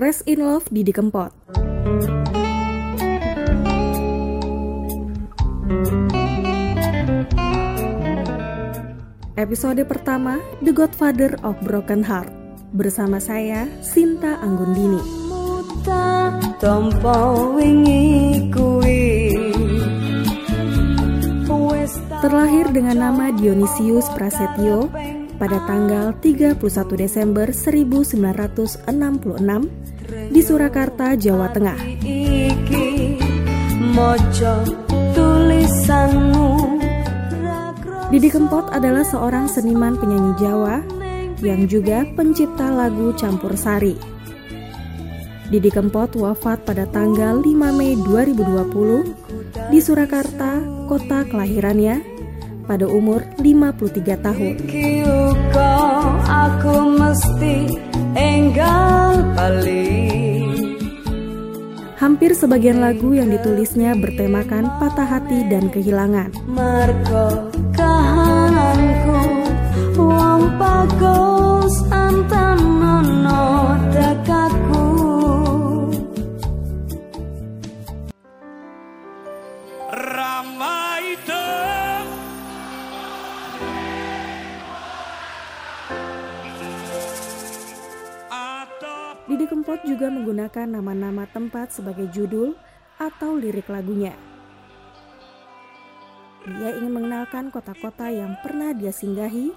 Rest in Love Didi Kempot. Episode pertama The Godfather of Broken Heart bersama saya Sinta Anggundini. Terlahir dengan nama Dionysius Prasetyo pada tanggal 31 Desember 1966 di Surakarta, Jawa Tengah. Didi Kempot adalah seorang seniman penyanyi Jawa yang juga pencipta lagu campur sari. Didi Kempot wafat pada tanggal 5 Mei 2020 di Surakarta, kota kelahirannya, pada umur 53 tahun. Aku mesti enggal Hampir sebagian lagu yang ditulisnya bertemakan patah hati dan kehilangan. Marco kahananku wong bagus antanono dekaku Didi Kempot juga menggunakan nama-nama tempat sebagai judul atau lirik lagunya. Dia ingin mengenalkan kota-kota yang pernah dia singgahi,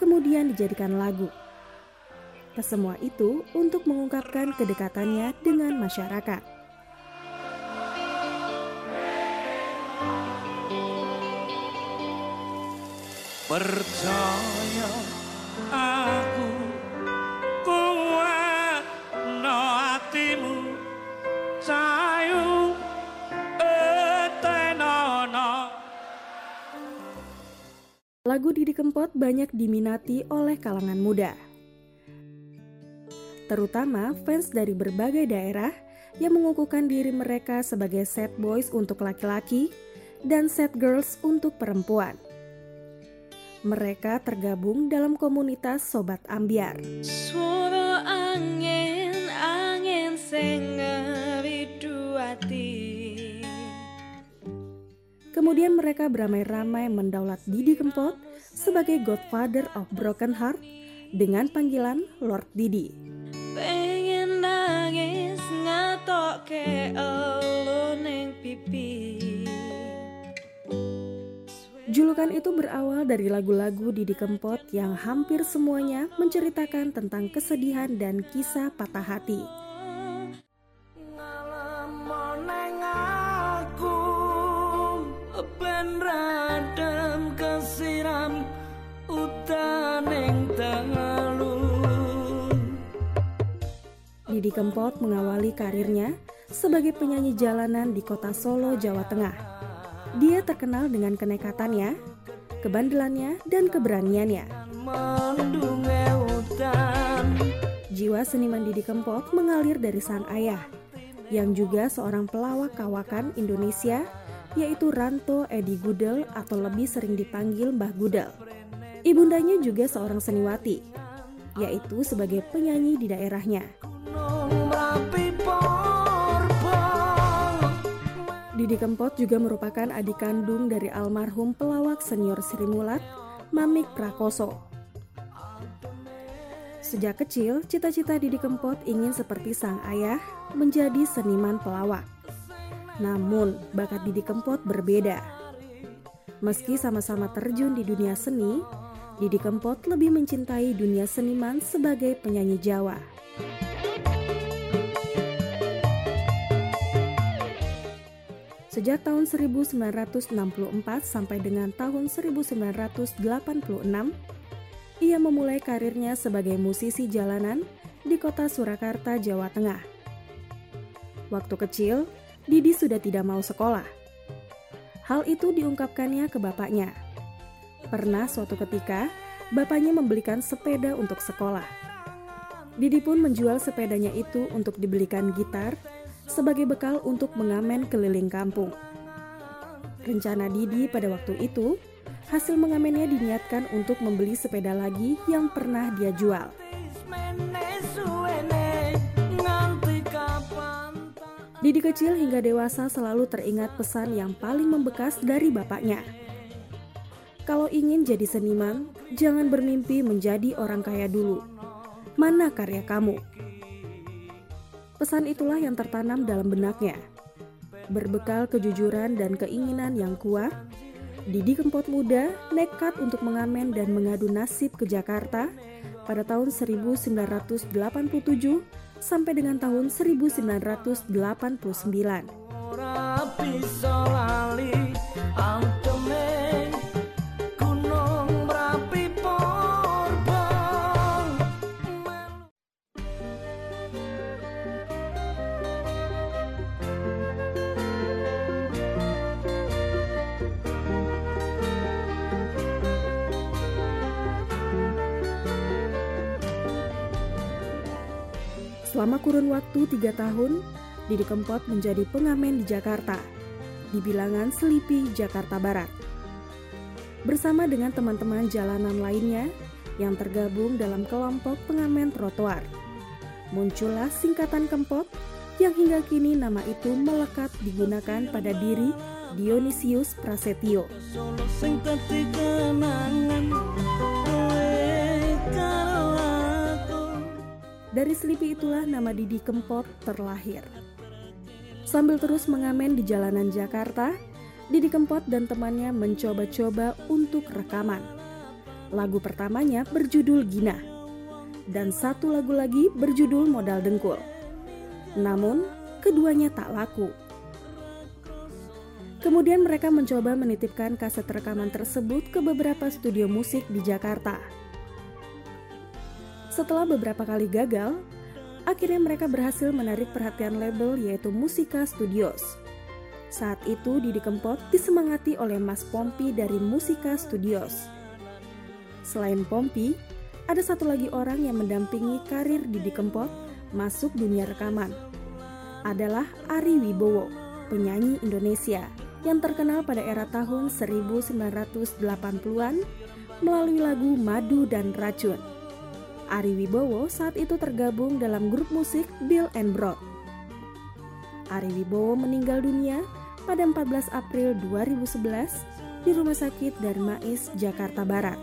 kemudian dijadikan lagu. Kesemua itu untuk mengungkapkan kedekatannya dengan masyarakat. Percaya Kempot banyak diminati oleh kalangan muda. Terutama fans dari berbagai daerah yang mengukuhkan diri mereka sebagai set boys untuk laki-laki dan set girls untuk perempuan. Mereka tergabung dalam komunitas Sobat Ambiar. Suara angin, angin Kemudian mereka beramai-ramai mendaulat Didi Kempot sebagai Godfather of Broken Heart dengan panggilan Lord Didi. Pengen nangis ngatok ke pipi. Julukan itu berawal dari lagu-lagu Didi Kempot yang hampir semuanya menceritakan tentang kesedihan dan kisah patah hati. Didi Kempot mengawali karirnya sebagai penyanyi jalanan di kota Solo, Jawa Tengah. Dia terkenal dengan kenekatannya, kebandelannya, dan keberaniannya. Jiwa seniman Didi Kempot mengalir dari sang ayah, yang juga seorang pelawak kawakan Indonesia, yaitu Ranto Edi Gudel atau lebih sering dipanggil Mbah Gudel. Ibundanya juga seorang seniwati, yaitu sebagai penyanyi di daerahnya. Didi Kempot juga merupakan adik kandung dari almarhum pelawak senior Sri Mulat, Mamik Prakoso. Sejak kecil, cita-cita Didi Kempot ingin seperti sang ayah, menjadi seniman pelawak. Namun, bakat Didi Kempot berbeda. Meski sama-sama terjun di dunia seni, Didi Kempot lebih mencintai dunia seniman sebagai penyanyi Jawa. Sejak tahun 1964 sampai dengan tahun 1986, ia memulai karirnya sebagai musisi jalanan di kota Surakarta, Jawa Tengah. Waktu kecil, Didi sudah tidak mau sekolah. Hal itu diungkapkannya ke bapaknya. Pernah suatu ketika, bapaknya membelikan sepeda untuk sekolah. Didi pun menjual sepedanya itu untuk dibelikan gitar sebagai bekal untuk mengamen keliling kampung. Rencana Didi pada waktu itu, hasil mengamennya diniatkan untuk membeli sepeda lagi yang pernah dia jual. Didi kecil hingga dewasa selalu teringat pesan yang paling membekas dari bapaknya. Kalau ingin jadi seniman, jangan bermimpi menjadi orang kaya dulu. Mana karya kamu? Pesan itulah yang tertanam dalam benaknya. Berbekal kejujuran dan keinginan yang kuat, Didi Kempot muda nekat untuk mengamen dan mengadu nasib ke Jakarta pada tahun 1987 sampai dengan tahun 1989. Selama kurun waktu tiga tahun, Didi Kempot menjadi pengamen di Jakarta, di bilangan Selipi, Jakarta Barat. Bersama dengan teman-teman jalanan lainnya yang tergabung dalam kelompok pengamen trotoar. Muncullah singkatan Kempot yang hingga kini nama itu melekat digunakan pada diri Dionisius Prasetyo. Dari selipi itulah nama Didi Kempot terlahir. Sambil terus mengamen di jalanan Jakarta, Didi Kempot dan temannya mencoba-coba untuk rekaman. Lagu pertamanya berjudul Gina, dan satu lagu lagi berjudul Modal Dengkul. Namun, keduanya tak laku. Kemudian mereka mencoba menitipkan kaset rekaman tersebut ke beberapa studio musik di Jakarta. Setelah beberapa kali gagal, akhirnya mereka berhasil menarik perhatian label yaitu Musika Studios. Saat itu Didi Kempot disemangati oleh Mas Pompi dari Musika Studios. Selain Pompi, ada satu lagi orang yang mendampingi karir Didi Kempot masuk dunia rekaman. Adalah Ari Wibowo, penyanyi Indonesia yang terkenal pada era tahun 1980-an melalui lagu Madu dan Racun. Ari Wibowo saat itu tergabung dalam grup musik Bill and Broad. Ari Wibowo meninggal dunia pada 14 April 2011 di Rumah Sakit Darmais, Jakarta Barat.